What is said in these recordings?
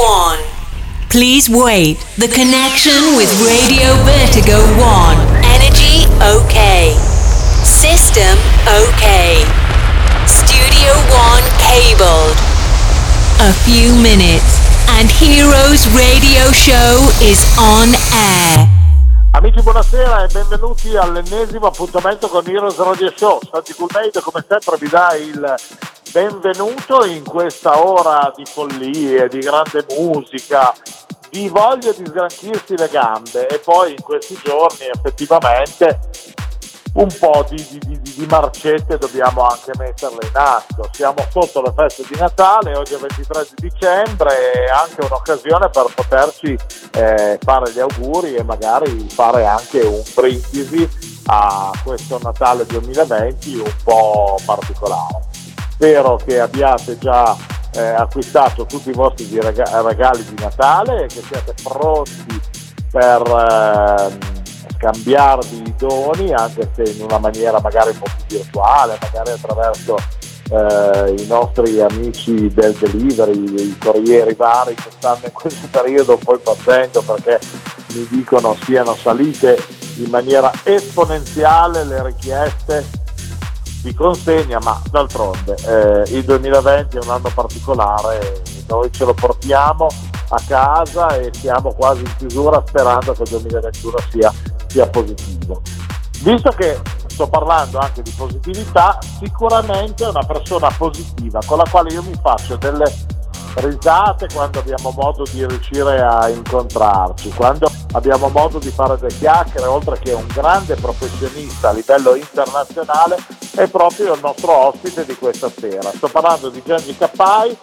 1. Please wait. The connection with Radio Vertigo 1. Energy okay. System okay. Studio 1 cabled. A few minutes and Heroes Radio Show is on air. Amici buonasera e benvenuti all'ennesimo appuntamento con Heroes Radio Show. Santi Coolmade come sempre vi dà il benvenuto in questa ora di follie, di grande musica, di voglia di sgranchirsi le gambe e poi in questi giorni effettivamente un po' di, di, di, di, marcette dobbiamo anche metterle in atto. Siamo sotto le feste di Natale, oggi è 23 di dicembre, è anche un'occasione per poterci eh, fare gli auguri e magari fare anche un brindisi a questo Natale 2020 un po' particolare. Spero che abbiate già eh, acquistato tutti i vostri regali di Natale e che siate pronti per... Eh, scambiarvi i doni anche se in una maniera magari un po' più virtuale, magari attraverso eh, i nostri amici del delivery, i corrieri vari che stanno in questo periodo un po' impazzendo perché mi dicono siano salite in maniera esponenziale le richieste di consegna, ma d'altronde eh, il 2020 è un anno particolare, noi ce lo portiamo a casa e siamo quasi in chiusura sperando che il 2021 sia sia positivo. Visto che sto parlando anche di positività, sicuramente è una persona positiva con la quale io mi faccio delle risate quando abbiamo modo di riuscire a incontrarci, quando abbiamo modo di fare delle chiacchiere, oltre che un grande professionista a livello internazionale, è proprio il nostro ospite di questa sera. Sto parlando di Gianni Cappai,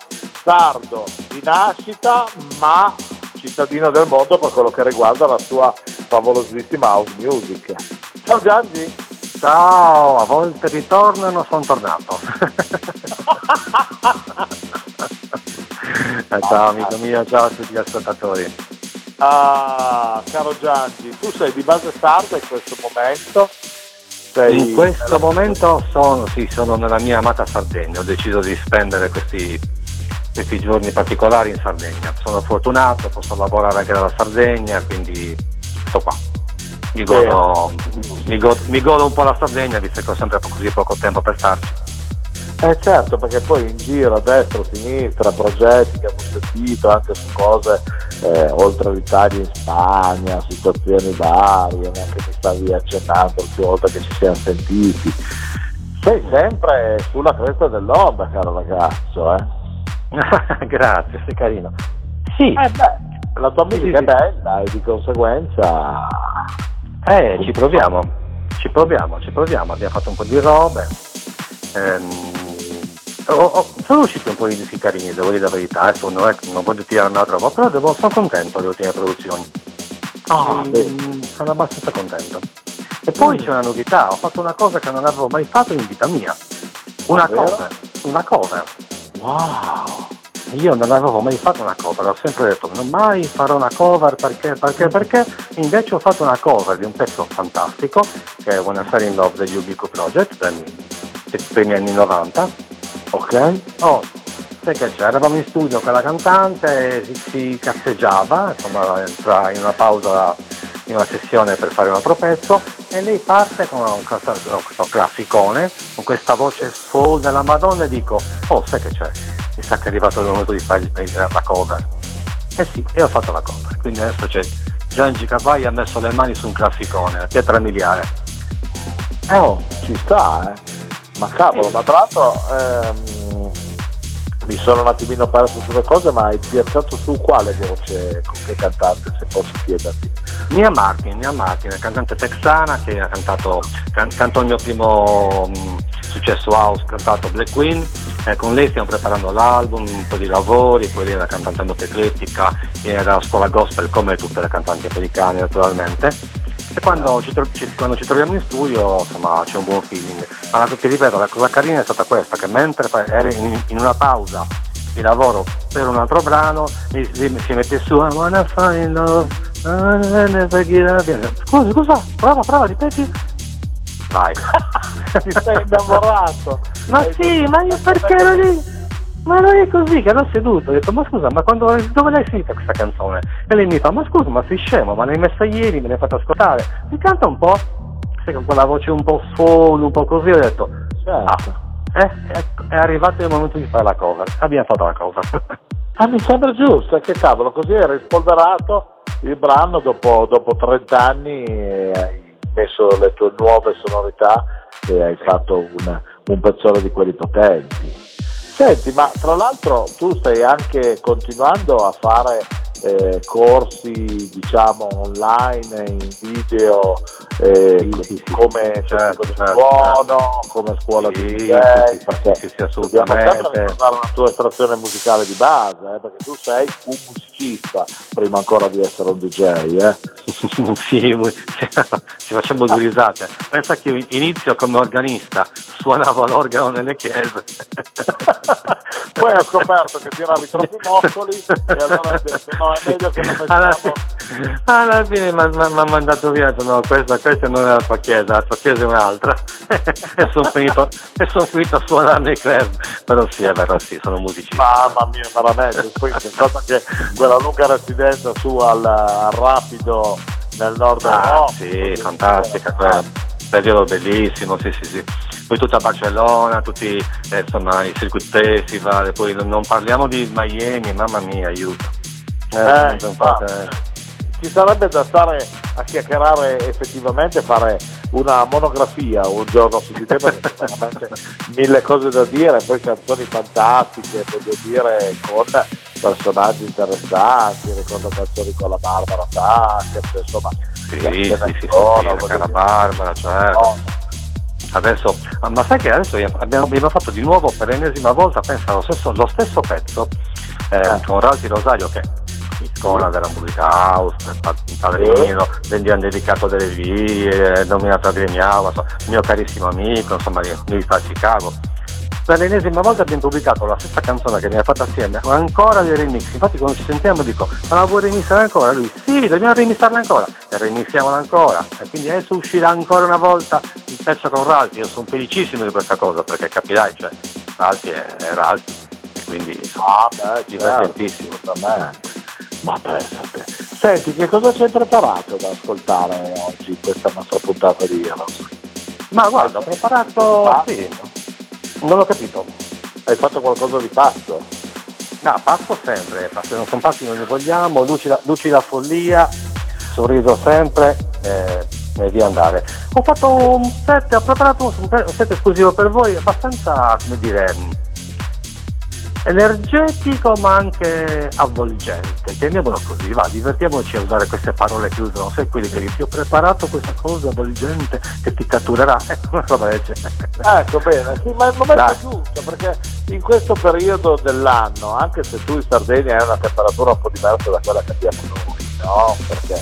sardo di nascita, ma cittadino del mondo per quello che riguarda la sua favolosissima house music. Ciao Gianni! Ciao, a volte ritornano, sono tornato. Eh, ciao amico mio, ciao a tutti gli ascoltatori. Ah, caro Gianni, tu sei di base sarda in questo momento? Sei in questo momento sono, sì, sono nella mia amata Sardegna, ho deciso di spendere questi questi giorni particolari in Sardegna. Sono fortunato, posso lavorare anche dalla Sardegna, quindi sto qua. Mi godo, mi godo, mi godo un po' la Sardegna, visto che ho sempre così poco tempo per starci. Eh certo, perché poi in giro a destra, a sinistra, progetti che abbiamo sentito anche su cose eh, oltre l'Italia in Spagna, situazioni varie, neanche mi stavi accennando l'ultima volta che ci siamo sentiti. Sei sempre sulla cresta dell'onda, caro ragazzo, eh? Grazie, sei carino. Sì. Eh beh, la tua musica sì, è bella e di conseguenza... Eh, ci proviamo, ci proviamo, ci proviamo. Abbiamo fatto un po' di robe. Ehm, oh, sono usciti un po' di dischi carini, devo dire la verità. Non, è, non voglio tirare una roba, però devo, sono contento delle ultime produzioni. Oh, mm, sono abbastanza contento. E poi mm. c'è una novità, ho fatto una cosa che non avevo mai fatto in vita mia. Una cover, una cover. Wow! Io non avevo mai fatto una cover, ho sempre detto non mai farò una cover perché, perché, perché, invece ho fatto una cover di un pezzo fantastico che è When I Fell in Love degli Ubico Project dei primi anni 90. Ok? Oh, sai che c'è? Eravamo in studio con la cantante, si, si cazzeggiava, insomma, entra in una pausa in una sessione per fare un altro pezzo e lei parte con un, questo classicone, con questa voce soul della Madonna e dico, oh sai che c'è, mi sa che è arrivato il momento di fare la cover. Eh sì, e ho fatto la cover, quindi adesso c'è Giangi Cavalli ha messo le mani su un classicone, la pietra miliare. Oh, ci sta, eh. Ma cavolo, ma tra l'altro ehm, mi sono un attimino perso sulle cose, ma hai piazzato su quale voce, con che cantante, se posso chiederti? Mia Martin, Mia Martin, cantante texana che ha cantato, can, cantò il mio primo um, successo house, cantato Black Queen, eh, con lei stiamo preparando l'album, un po' di lavori, poi lei una cantante molto eclettica, era a scuola gospel come tutte le cantanti americane naturalmente. E quando ci, ci, quando ci, troviamo in studio insomma c'è un buon feeling. Ma ti ripeto, la cosa carina è stata questa, che mentre eri in, in una pausa di lavoro per un altro brano, mi, mi, si mette su I wanna find love Scusa, scusa, prova, prova, ripeti. Vai. Ti sei innamorato. ma sì, ma io perché ero lì? Ma non è così, che ero seduto, ho detto, ma scusa, ma quando, dove l'hai sentita questa canzone? E lei mi fa, ma scusa, ma sei scemo, ma l'hai messa ieri, me l'hai fatta ascoltare, mi canta un po', sai con quella voce un po' soul, un po' così, ho detto, Certo. ah, eh, è, è arrivato il momento di fare la cover, abbiamo fatto la cover. Ah, mi sembra giusto, che cavolo, così hai rispolverato il brano dopo, dopo 30 anni e hai messo le tue nuove sonorità e hai fatto un, un pezzone di quelli potenti. Senti, ma tra l'altro tu stai anche continuando a fare eh, corsi, diciamo, online, in video, eh, Sì, sì, come certo, certo, certo, suono, come scuola Sì, di sì, DJ, perché sì, sì, dobbiamo sempre assolutamente. ricordare la tua estrazione musicale di base, eh, perché tu sei un musicista prima ancora di essere un DJ. Eh. sì, ci facciamo due risate. Pensa che io inizio come organista, suonavo l'organo nelle chiese. Poi ho scoperto che tiravi troppi moccoli e allora ho detto no, è meglio che non mettiamo... alla fine mi ha mandato via, no, questa, questa non è la tua chiesa, la tua chiesa è un'altra. e sono finito, son finito a suonare nei club. Però sì, è vero, sì, sono musicista. Mamma mia, veramente, poi pensato che quella lunga residenza su al, al Rapido nel nord Ah, Europa, sì, fantastica, quella. periodo bellissimo, sì, sì, sì. Poi tutta Barcellona, tutti eh, insomma i circuit festival, poi non- parliamo di Miami, mamma mia, aiuto. Eh, Eh, ci sarebbe da stare a chiacchierare effettivamente, fare una monografia un giorno su di te perché veramente mille cose da dire, poi canzoni fantastiche, voglio dire, con personaggi interessanti, ricordo canzoni con la Barbara Tucker, insomma, Sì, sì, sì, sì, sì, la. Barbara, certo. No, Adesso, ah, ma sai che adesso abbiamo, abbiamo fatto di nuovo per l'ennesima volta, pensa, lo stesso, lo stesso pezzo eh, Eh. con Ralti Rosario che icona della musica house, pa- padrino, gli hanno dedicato delle vie, nominato Adriano, mio carissimo amico, insomma, mi sta a Chicago. Per l'ennesima volta abbiamo pubblicato la stessa canzone che abbiamo fatto assieme, ma ancora dei remix. Infatti quando ci sentiamo dico, ma la vuoi remixare ancora? Lui, sì, dobbiamo remixarla ancora. E remixiamola ancora. E quindi adesso uscirà ancora una volta il pezzo con Ralti. Io sono felicissimo di questa cosa, perché capirai, cioè, Ralti è, è Ralti. E quindi Ah, beh, divertentissimo. certo. Ma pensate. Senti, che cosa ci hai preparato da ascoltare oggi in questa nostra puntata di Heroes? Ma guarda, ho preparato... Ah. Sì, non ho capito. Hai fatto qualcosa di pazzo? No, passo sempre, se non sono passi non li vogliamo, lucida, lucida follia, sorriso sempre eh, e via andare. Ho fatto un set, ho preparato un set esclusivo per voi abbastanza, come dire, energetico ma anche avvolgente, chiamiamolo così, va, divertiamoci a usare queste parole che usano, sai quelli che dici ho preparato questa cosa avvolgente che ti catturerà, ecco una roba del genere. Ecco bene, sì, ma è il momento Dai. giusto perché in questo periodo dell'anno, anche se tu in Sardegna hai una temperatura un po' diversa da quella che abbiamo noi, no? Perché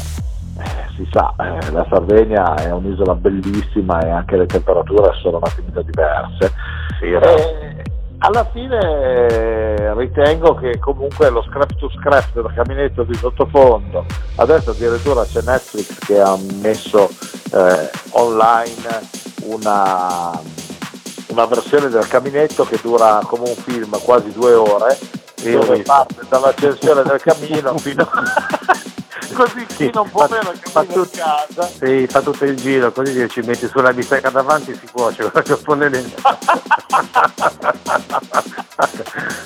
eh, si sa, eh, la Sardegna è un'isola bellissima e anche le temperature sono un attimino diverse. Sì, è vero. E alla fine eh, ritengo che comunque lo scrap to scrap del caminetto di sottofondo, adesso addirittura c'è Netflix che ha messo eh, online una, una versione del caminetto che dura come un film quasi due ore, ho dove parte dall'accensione del camino fino così chi Sì, non può fa- il fa tut- casa. Sì, fa tutto il giro, così che ci metti sulla bistecca davanti si cuoce, che pone dentro.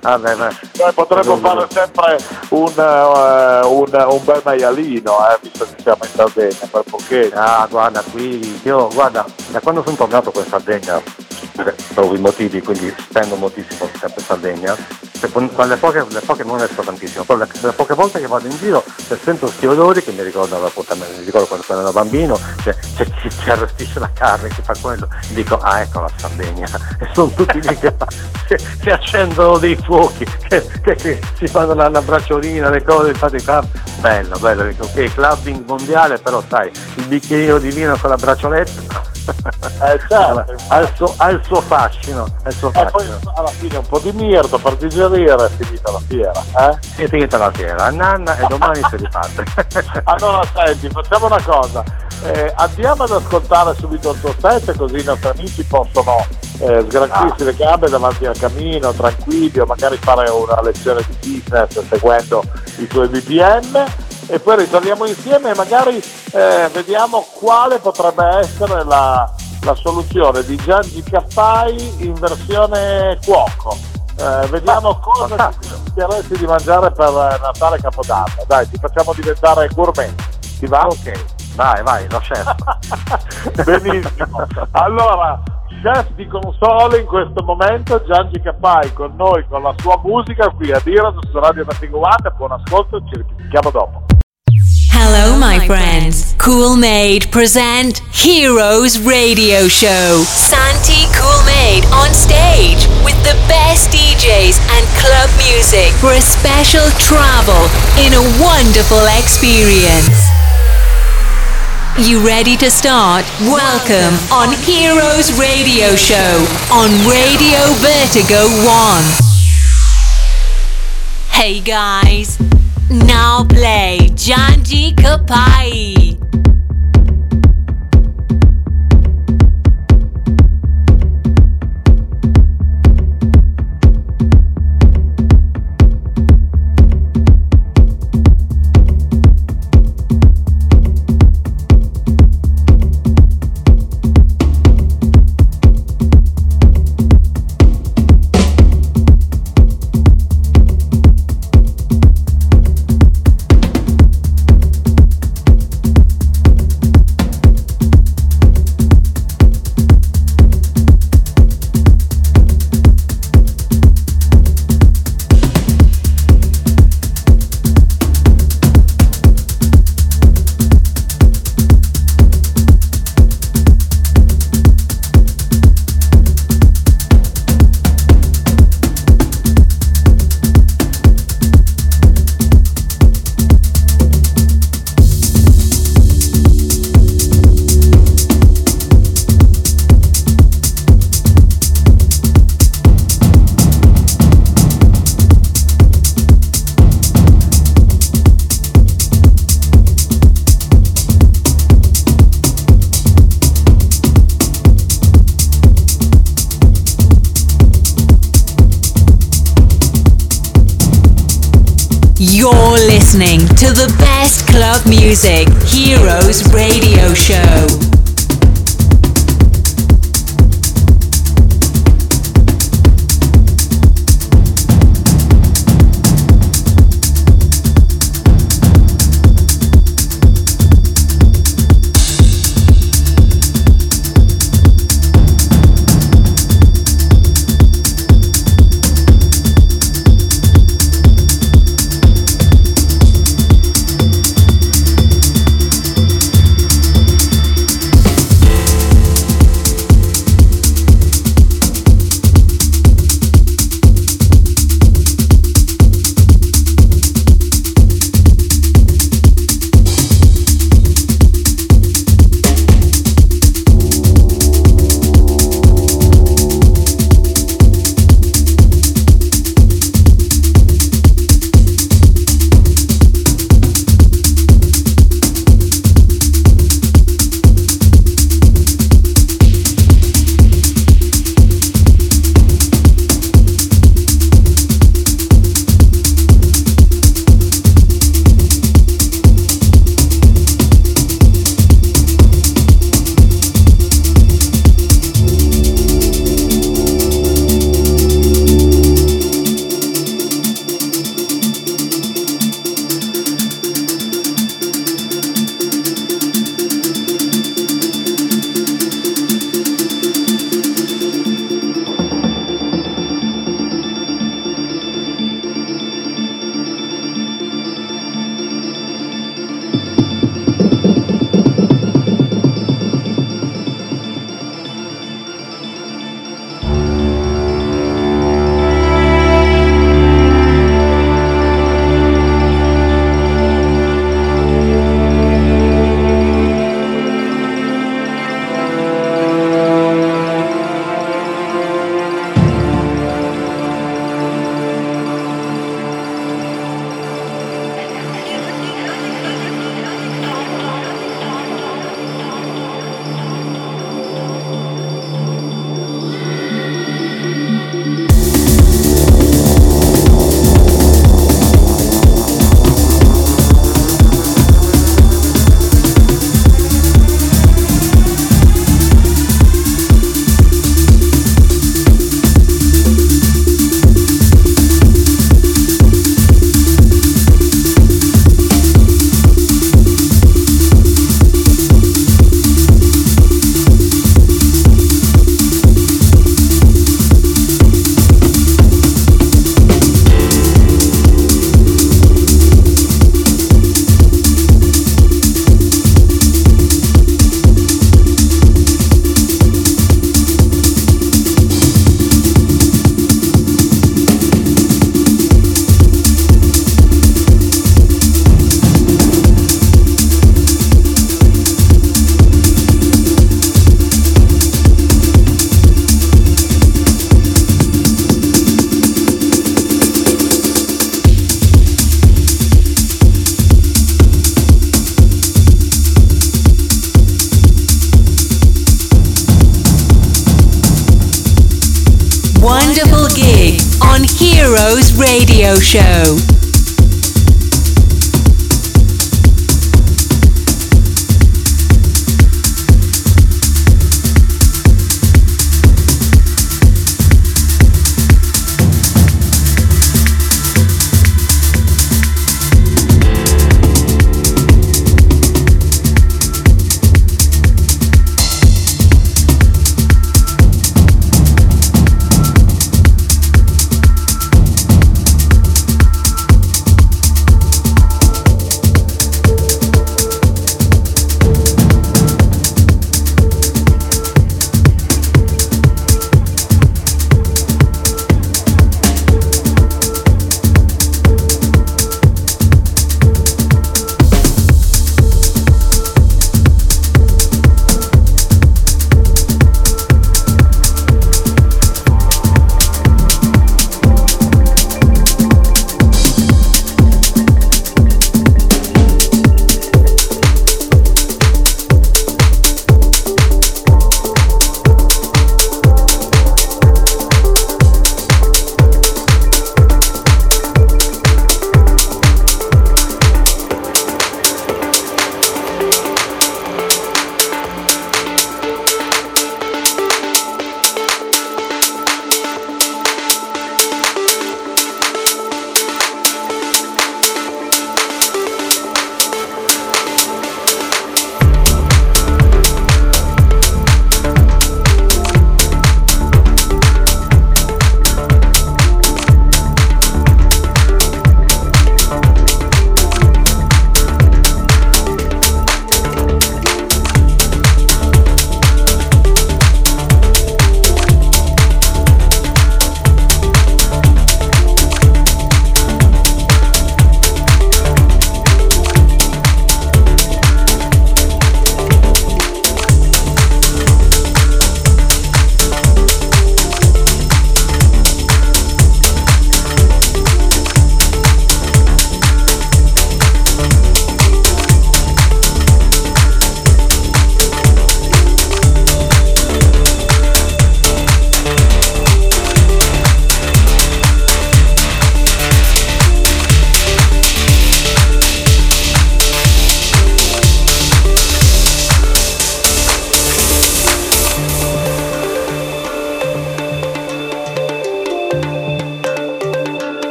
Vabbè, ma... Noi potremmo fare sempre un, eh, un, un bel maialino, eh, visto che siamo in Sardegna, per pochetti. Ah, guarda, qui, io, guarda, da quando sono tornato qua in Sardegna, per ovvi motivi, quindi spendo moltissimo tempo in Sardegna, le poche, le poche non esco tantissimo, però le, le poche volte che vado in giro se sento questi odori che mi ricordano appuntamento, mi ricordo quando, ero bambino, c'è, c'è chi ci arrostisce la carne, chi fa quello, dico, ah ecco la Sardegna, e sono tutti lì che si, si accendono dei fuochi, che, che- che si fanno la, la bracciolina, le cose, infatti qua, bello, bello, dico, ok, clubbing mondiale, però sai, il bicchierino di vino con la braccioletta, Eh, certo. ha, il suo, ha il suo fascino, il suo E poi fascino. alla fine un po' di mirto per digerire è finita la fiera. Eh? E finita la fiera, nanna e domani si riparte. Allora senti, facciamo una cosa. eh, andiamo ad ascoltare subito il tuo set così i nostri amici possono eh, sgranchirsi ah. le gambe davanti al camino, tranquilli o magari fare una lezione di business seguendo i tuoi BPM e poi ritorniamo insieme e magari eh, vediamo quale potrebbe essere la, la soluzione di Gianni Caffai in versione cuoco. Eh, vediamo cosa ti consiglieresti di mangiare per Natale e Capodanno. Dai, ti facciamo diventare gourmet. Ti va? Ok, vai, vai, lo chef. Benissimo. Allora, chef di console in questo momento, Gianni Capai con noi, con la sua musica qui a Diras su Radio One. Buon ascolto, ci ripetiamo dopo. Hello, my friends. Cool Made present Heroes Radio Show. Santi Cool Made on stage with the best DJs and club music for a special travel in a wonderful experience. You ready to start? Welcome on Heroes Radio Show on Radio Vertigo 1. Hey guys. Now play Janji Kapai.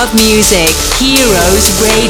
Club music, Heroes Radio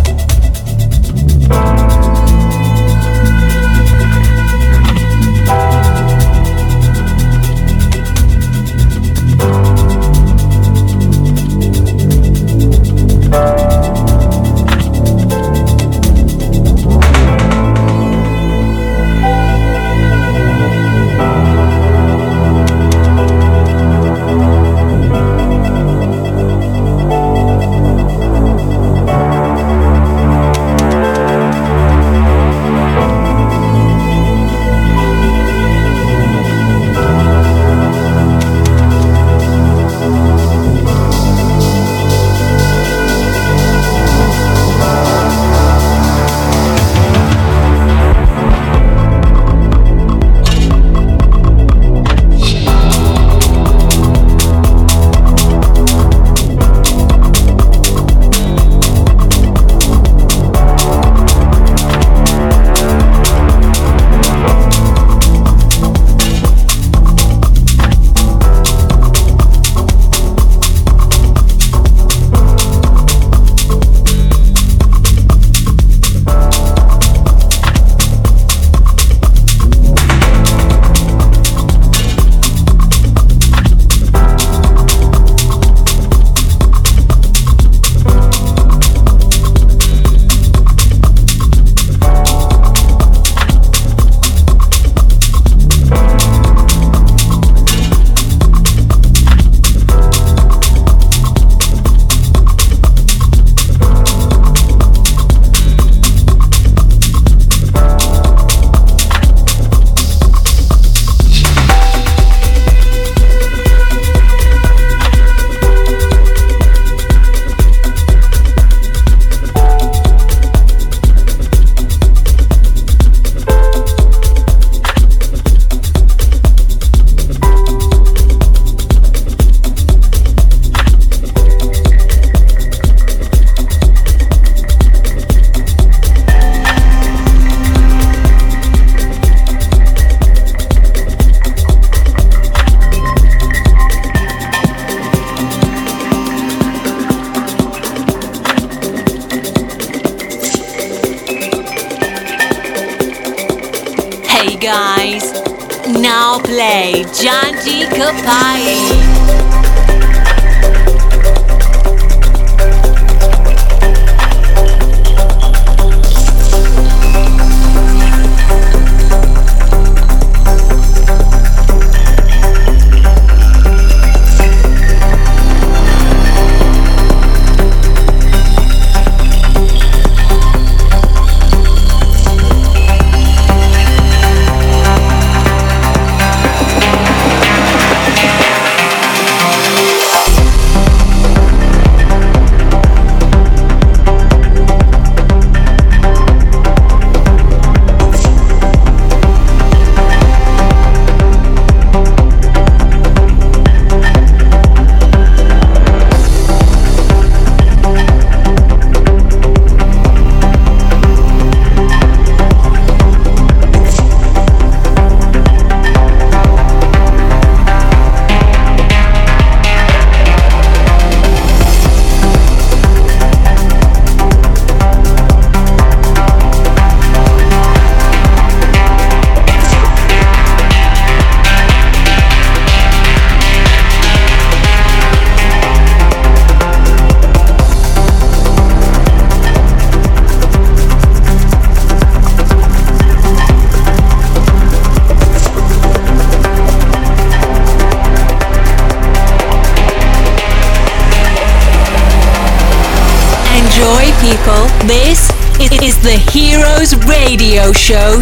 Show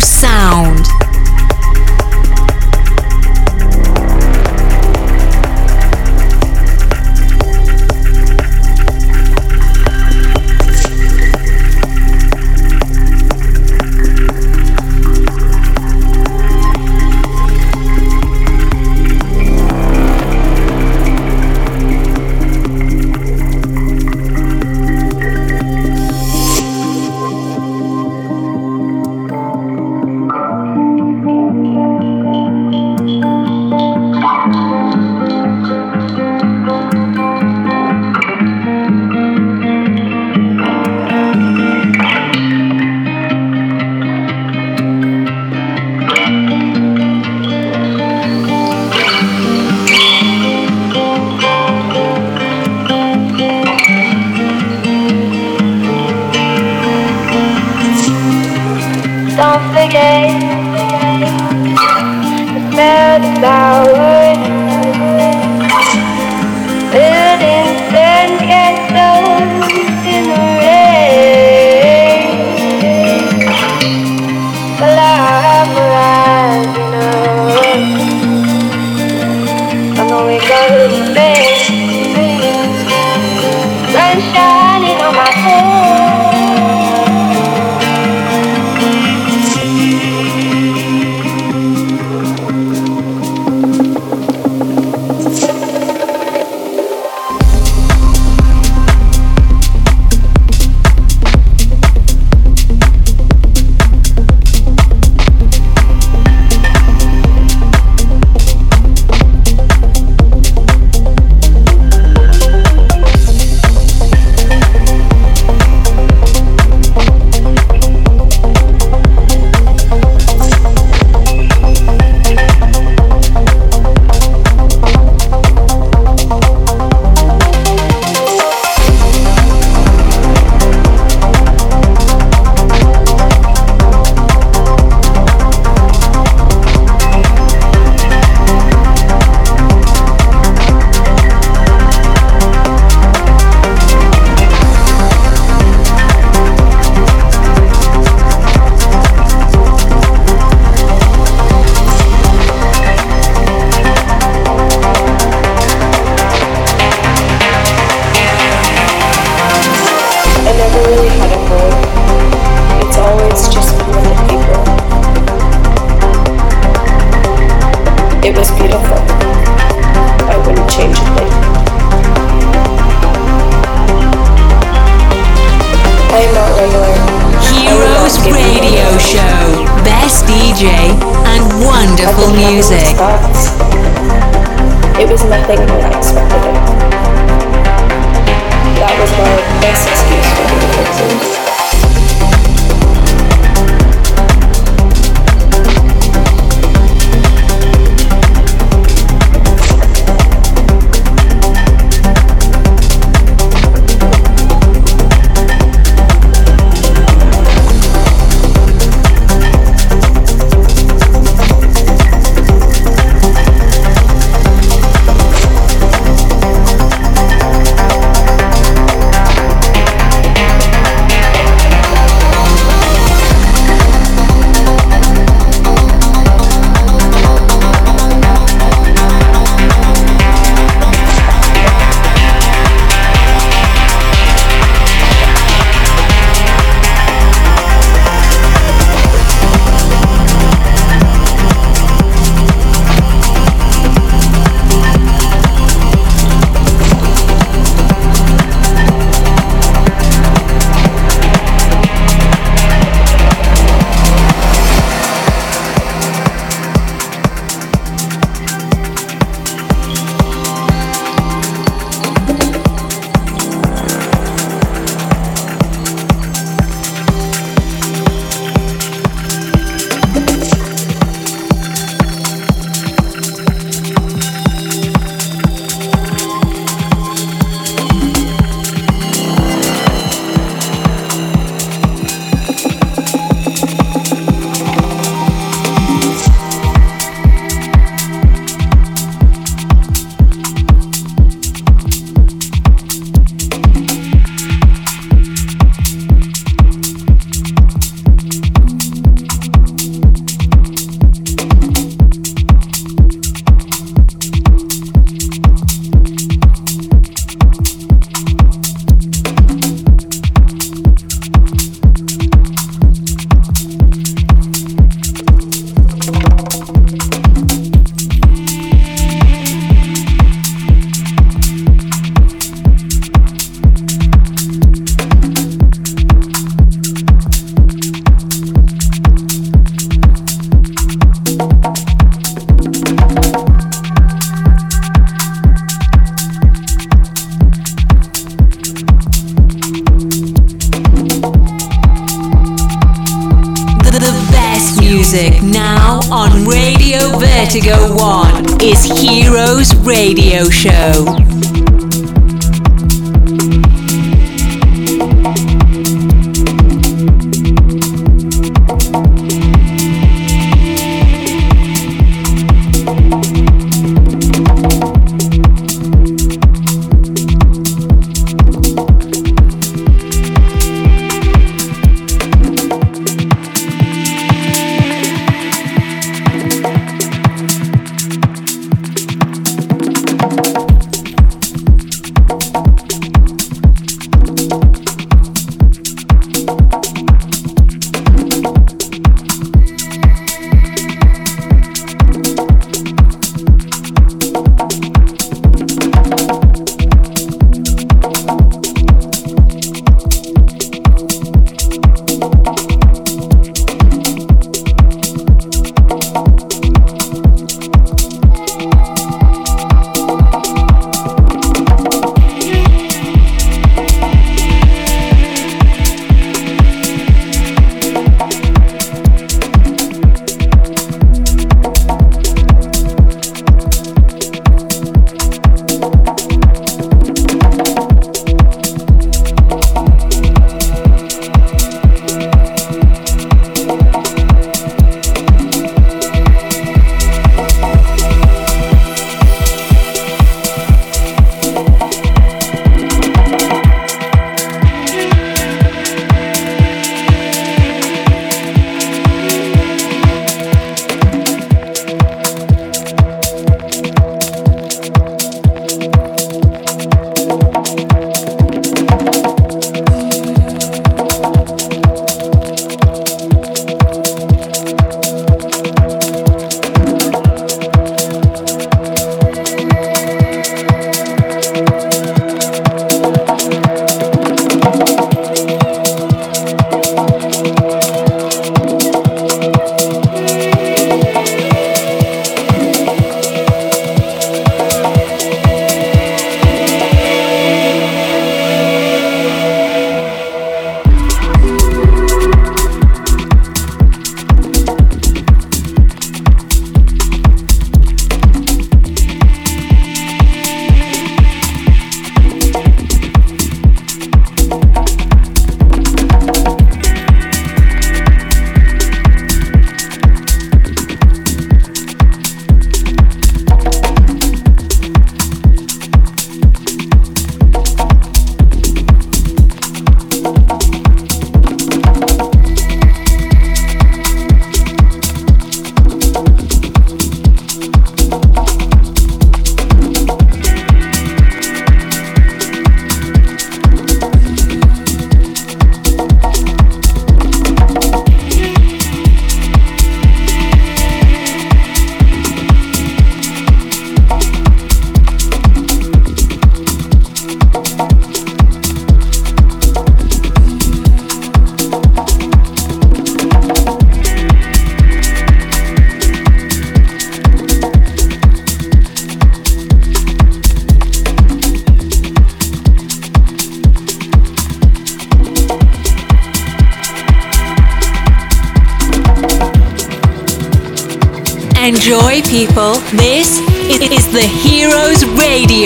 Sunshine. Sun shining on my face.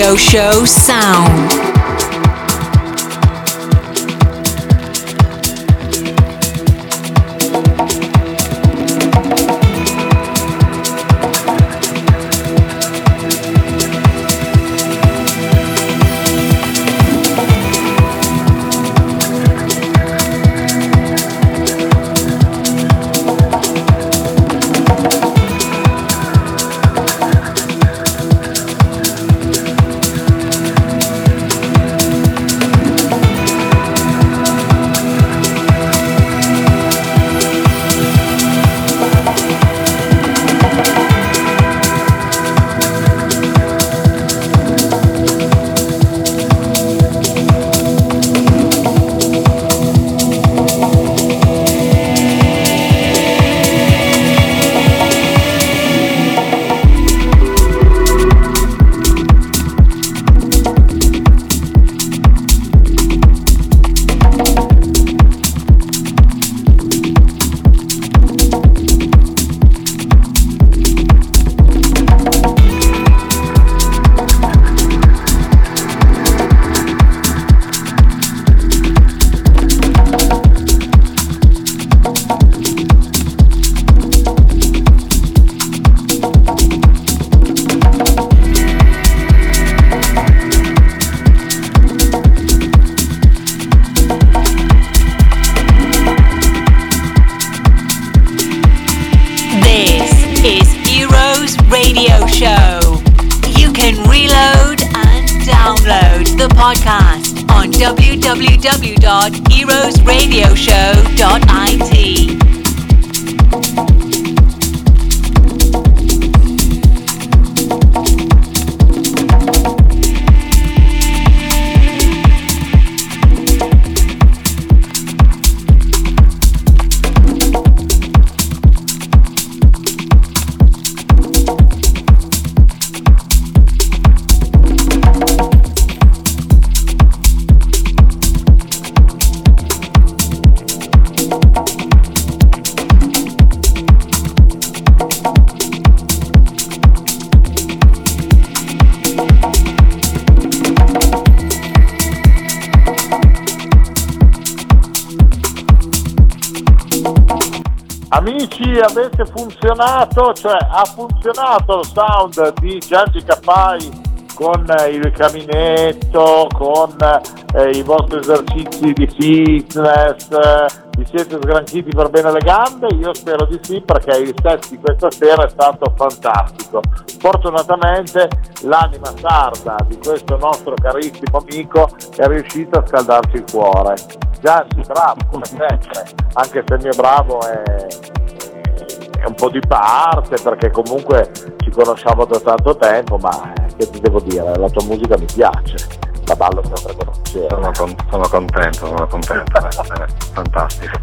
Radio Show sound. Funzionato, cioè ha funzionato il sound di Gianni Capai con il caminetto, con eh, i vostri esercizi di fitness, eh, vi siete sgranchiti per bene le gambe? Io spero di sì perché il set di questa sera è stato fantastico. Fortunatamente l'anima sarda di questo nostro carissimo amico è riuscito a scaldarci il cuore. Gianni, bravo come sempre, anche se il mio bravo è un po' di parte perché comunque ci conosciamo da tanto tempo, ma eh, che ti devo dire, la tua musica mi piace la ballo sempre con sono, con, sono contento, sono contento, eh, fantastico.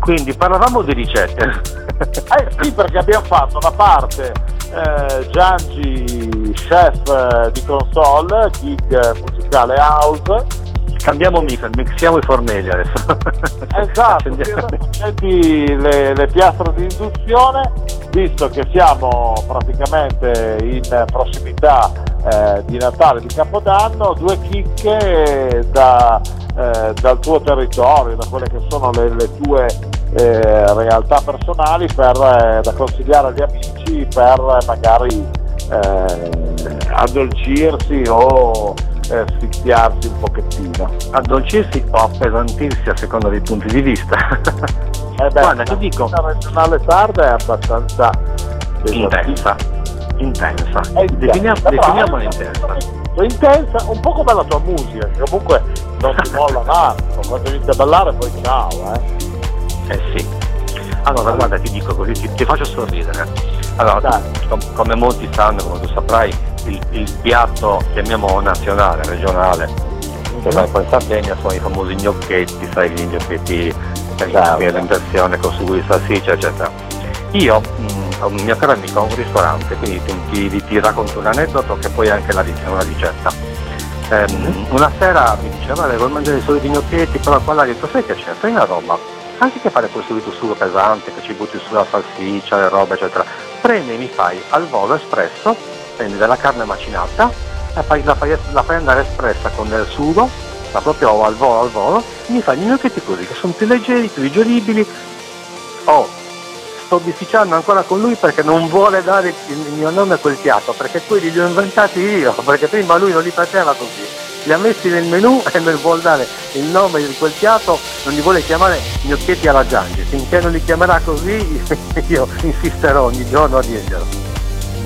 Quindi parlavamo di ricette. eh sì, perché abbiamo fatto da parte eh, Giangi, chef eh, di console, gig musicale house, Cambiamo mica, mixiamo i fornelli adesso. Esatto, le, le piastre di induzione, visto che siamo praticamente in prossimità eh, di Natale, di Capodanno, due chicche da, eh, dal tuo territorio, da quelle che sono le, le tue eh, realtà personali per, eh, da consigliare agli amici per magari eh, addolcirsi o eh, un pochettino. Addolcirsi o appesantirsi a seconda dei punti di vista. eh beh, Guarda, ti dico. La regionale sarda è abbastanza intensa. Intensa. Definiamo, definiamola intensa. Intensa, un po' come la tua musica, che comunque non ti molla tanto, quando inizi a ballare poi ciao, eh. Eh sì. Allora guarda ti dico così, ti, ti faccio sorridere. Allora, com- come molti sanno, come tu saprai, il, il piatto, chiamiamo nazionale, regionale, che vai poi in Sardegna sono i famosi gnocchetti, sai, gli gnocchetti per l'alimentazione con sugo di salsiccia, eccetera. Io, mh, mm, un mio caro amico ha un ristorante, quindi ti, ti, ti, racconto un aneddoto che poi è anche la, una ricetta. Um, una sera mi diceva, vuoi mangiare i soliti gnocchetti, però qua ha detto, sai che c'è, fai una roba, anziché fare quel solito sugo pesante che ci butti sulla salsiccia, le robe, eccetera, prendi e mi fai al volo espresso prendi della carne macinata e fai, la, fai, la, fai, andare espressa con del sugo, ma proprio al volo al volo, mi fai gli gnocchetti così, che sono più leggeri, più digeribili. Oh, sto bisticciando ancora con lui perché non vuole dare il mio nome a quel piatto, perché quelli li ho inventati io, perché prima lui non li faceva così. Li ha messi nel menù e non vuole dare il nome di quel piatto, non li vuole chiamare gnocchetti alla Giangi. Finché non li chiamerà così io insisterò ogni giorno a dirglielo.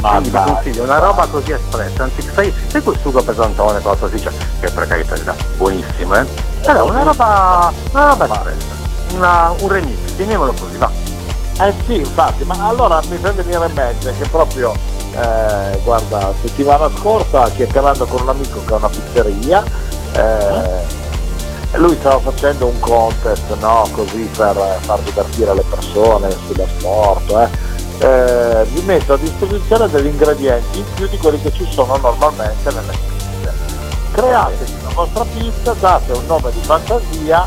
Ma ti consiglio una roba così espressa, anzi sai, sai quel sugo pesantone con la salsiccia, che per carità è buonissimo, eh? Però una roba, una roba espressa, una, un remix, chiamiamolo così, va. Eh sì, infatti, ma allora mi fa venire in mente che proprio, eh, guarda, settimana scorsa chiacchierando con un amico che ha una pizzeria, eh, lui stava facendo un contest, no, così per far divertire le persone sullo sport, eh eh, vi metto a disposizione degli ingredienti in più di quelli che ci sono normalmente nelle pizze. Create la vostra pizza, date un nome di fantasia,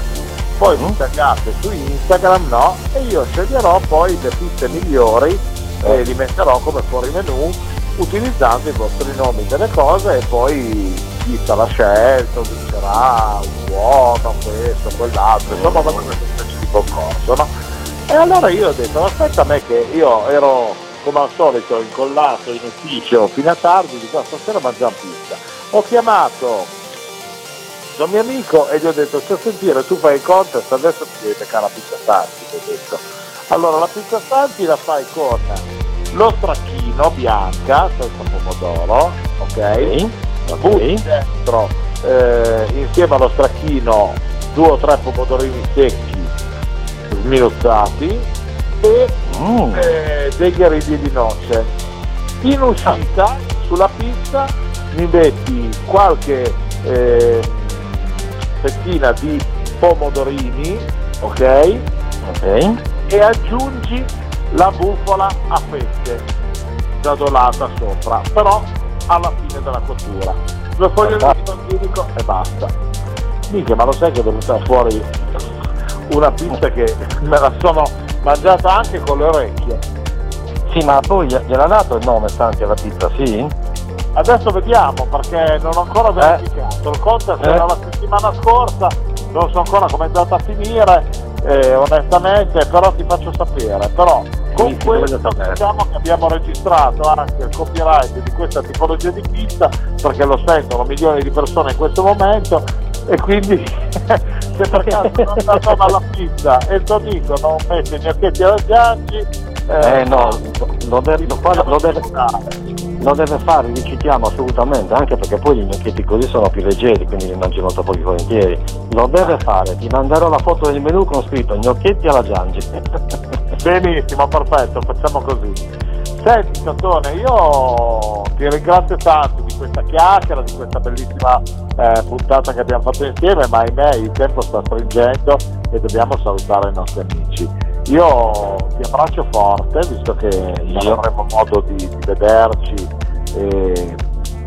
poi mi mm. taggate su Instagram, no? E io sceglierò poi le pizze migliori e li metterò come fuori menù utilizzando i vostri nomi delle cose e poi chi sarà scelto vincerà un buono, questo, quell'altro, insomma come una specie di concorso, no? E allora io ho detto, aspetta a me che io ero come al solito incollato in ufficio fino a tardi, dico stasera mangiamo pizza. Ho chiamato il mio amico e gli ho detto, se sentire tu fai il contest, adesso ti devi beccare la pizza Santi, ho detto. Allora la pizza Santi la fai con lo stracchino bianca senza pomodoro, ok? okay. Butti dentro eh, insieme allo stracchino due o tre pomodorini secchi sminuzzati e Mm. eh, dei gherigli di noce. In uscita sulla pizza mi metti qualche eh, fettina di pomodorini, ok? Ok. E aggiungi la bufala a fette già dolata sopra, però alla fine della cottura. Due foglie di basilico e basta. Minchia, ma lo sai che è venuta fuori una pizza che me la sono mangiata anche con le orecchie. Sì, ma poi gliel'ha dato il nome Santi alla pizza, sì? Adesso vediamo perché non ho ancora verificato. Il contest Eh. era la settimana scorsa, non so ancora come è andata a finire, eh, onestamente, però ti faccio sapere. Però con Sì, questo diciamo che abbiamo registrato anche il copyright di questa tipologia di pizza perché lo sentono milioni di persone in questo momento e quindi se per caso non andato alla pizza e il tuo amico non mette i gnocchetti alla Giangi Eh no, lo deve, lo fa- lo deve- lo deve fare, li citiamo assolutamente, anche perché poi gli gnocchetti così sono più leggeri, quindi li mangi molto pochi volentieri. Lo deve fare, ti manderò la foto del menù con scritto gnocchetti alla Giangi. Benissimo, perfetto, facciamo così. Senti Totone, io ti ringrazio tanto di questa chiacchiera, di questa bellissima eh, puntata che abbiamo fatto insieme, ma ahimè il tempo sta stringendo e dobbiamo salutare i nostri amici. Io ti abbraccio forte, visto che non Io. avremo modo di, di vederci e,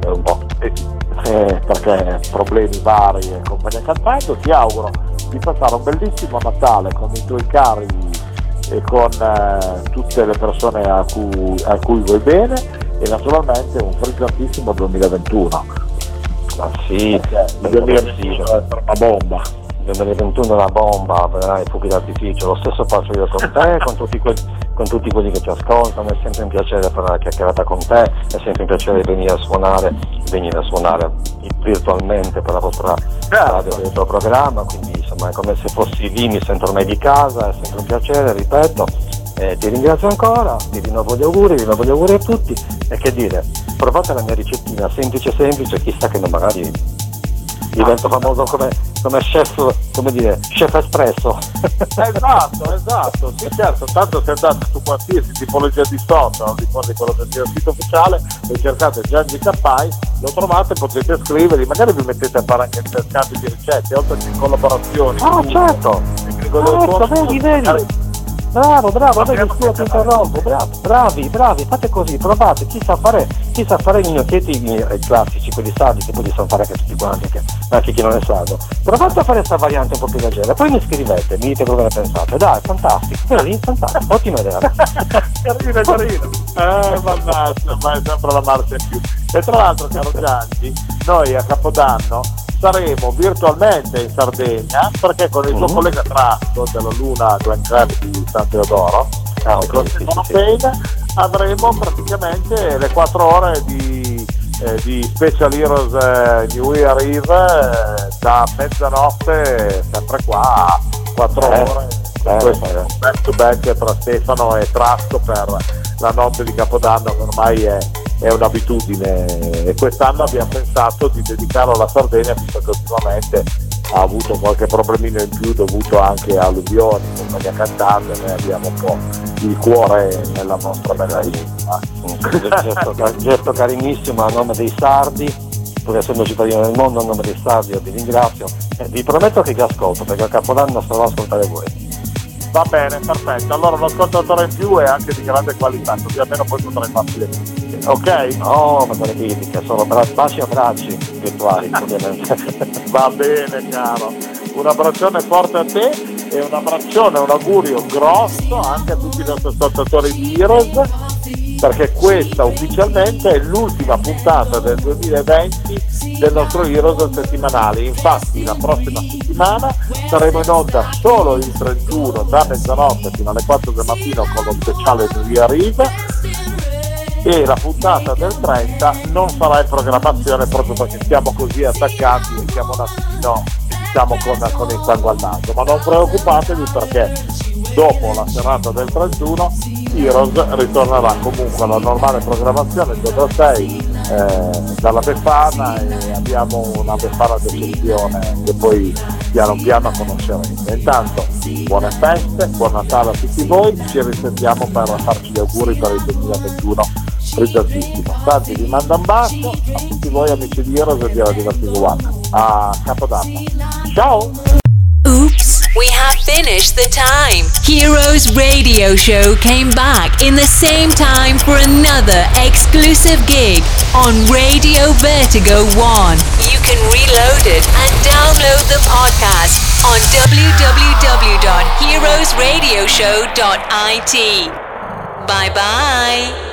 e un po', e- perché problemi vari e compagnia cantando, ti auguro di passare un bellissimo Natale con i tuoi cari e con eh, tutte le persone a cui, a cui vuoi bene e naturalmente un frizzantissimo 2021. Ma sì, Perché il 2021 deve essere una bomba. Nel 2021 è una bomba, vedrai fuochi d'artificio, lo stesso faccio io con te, con tutti, quelli, con tutti quelli che ci ascoltano, è sempre un piacere fare una chiacchierata con te, è sempre un piacere venire a suonare, venire a suonare virtualmente per la vostra radio, per il tuo programma, quindi insomma è come se fossi lì, mi sento ormai di casa, è sempre un piacere, ripeto, eh, ti ringrazio ancora, ti rinnovo gli auguri, rinnovo gli auguri a tutti. E che dire, provate la mia ricettina semplice semplice, chissà che non magari divento famoso come, come chef, come dire, chef espresso. Esatto, esatto, sì certo, tanto se andate su qualsiasi tipologia di social, non ricordi quello che sia il sito ufficiale, e cercate Gianni Cappai, lo trovate, potete scriverli, magari vi mettete a fare anche dei scambi di ricette, oltre che collaborazioni. Ah certo! tecnico del Ecco, suono, vedi, vedi. Bravo, bravo, Abbiamo scusa ti interrompo, bravo, bravi, bravi, fate così, provate, chi sa fare, chi sa fare i gnocchetti i classici, quelli sardi, che poi li sanno fare anche tutti quanti, che- anche chi non è sardo. Provate a fare questa variante un po' più leggera, poi mi scrivete, mi dite cosa ne pensate. Dai, fantastico, vedi, fantastico, ottima idea. carino, carino. Eh, mannaggia, ma è sempre la marcia in più. E tra l'altro, caro Gianni, noi a Capodanno saremo virtualmente in Sardegna perché con il tuo Mhm. collega Trasco della Luna Glen Club di San Teodoro Ah, e con ok, sì, Stefano sì. Pena avremo praticamente le 4 ore di, eh, di Special Heroes eh, New Year Eve eh, da mezzanotte sempre qua a 4 Eh, ore questo back to back tra Stefano e Trasco per la notte di Capodanno che ormai è, è un'abitudine e quest'anno abbiamo pensato di dedicarlo alla Sardegna visto che ultimamente ha avuto qualche problemino in più dovuto anche a alluvioni, compagnia cantante, noi abbiamo un po' il cuore nella nostra bella isola. gesto, gesto carinissimo a nome dei sardi, pur essendo cittadino del mondo, a nome dei sardi io vi ringrazio vi prometto che vi ascolto perché a Capodanno sarò a ascoltare voi. Va bene, perfetto. Allora un ascoltatore in più è anche di grande qualità, così almeno poi potrei farci le critiche. Ok? No, ma quelle critiche, sono bra- baci e abbracci virtuali, ovviamente. Va bene caro, un abbraccione forte a te e un abbraccione, un augurio grosso anche a tutti i nostri ascoltatori di Heroes perché questa ufficialmente è l'ultima puntata del 2020 del nostro Heroes settimanale. Infatti la prossima settimana saremo in onda solo il 31 da mezzanotte fino alle 4 del mattino con lo speciale New Year Eve e la puntata del 30 non sarà in programmazione proprio perché siamo così attaccati e siamo un attimino diciamo con, con il sangue al naso ma non preoccupatevi perché dopo la serata del 31 Heroes ritornerà comunque alla normale programmazione dove 6 eh, dalla Befana e abbiamo una Befana d'eccezione che poi piano piano conosceremo. Intanto buone feste, buon Natale a tutti voi, ci risentiamo per farci gli auguri per il 2021 a tutti voi amici di Heroes e di Radio. A Capodanno. Ciao! Oops, we have finished the time. Heroes Radio Show came back in the same time for another exclusive gig on Radio Vertigo 1. You can reload it and download the podcast on www.heroesradioshow.it. Bye bye.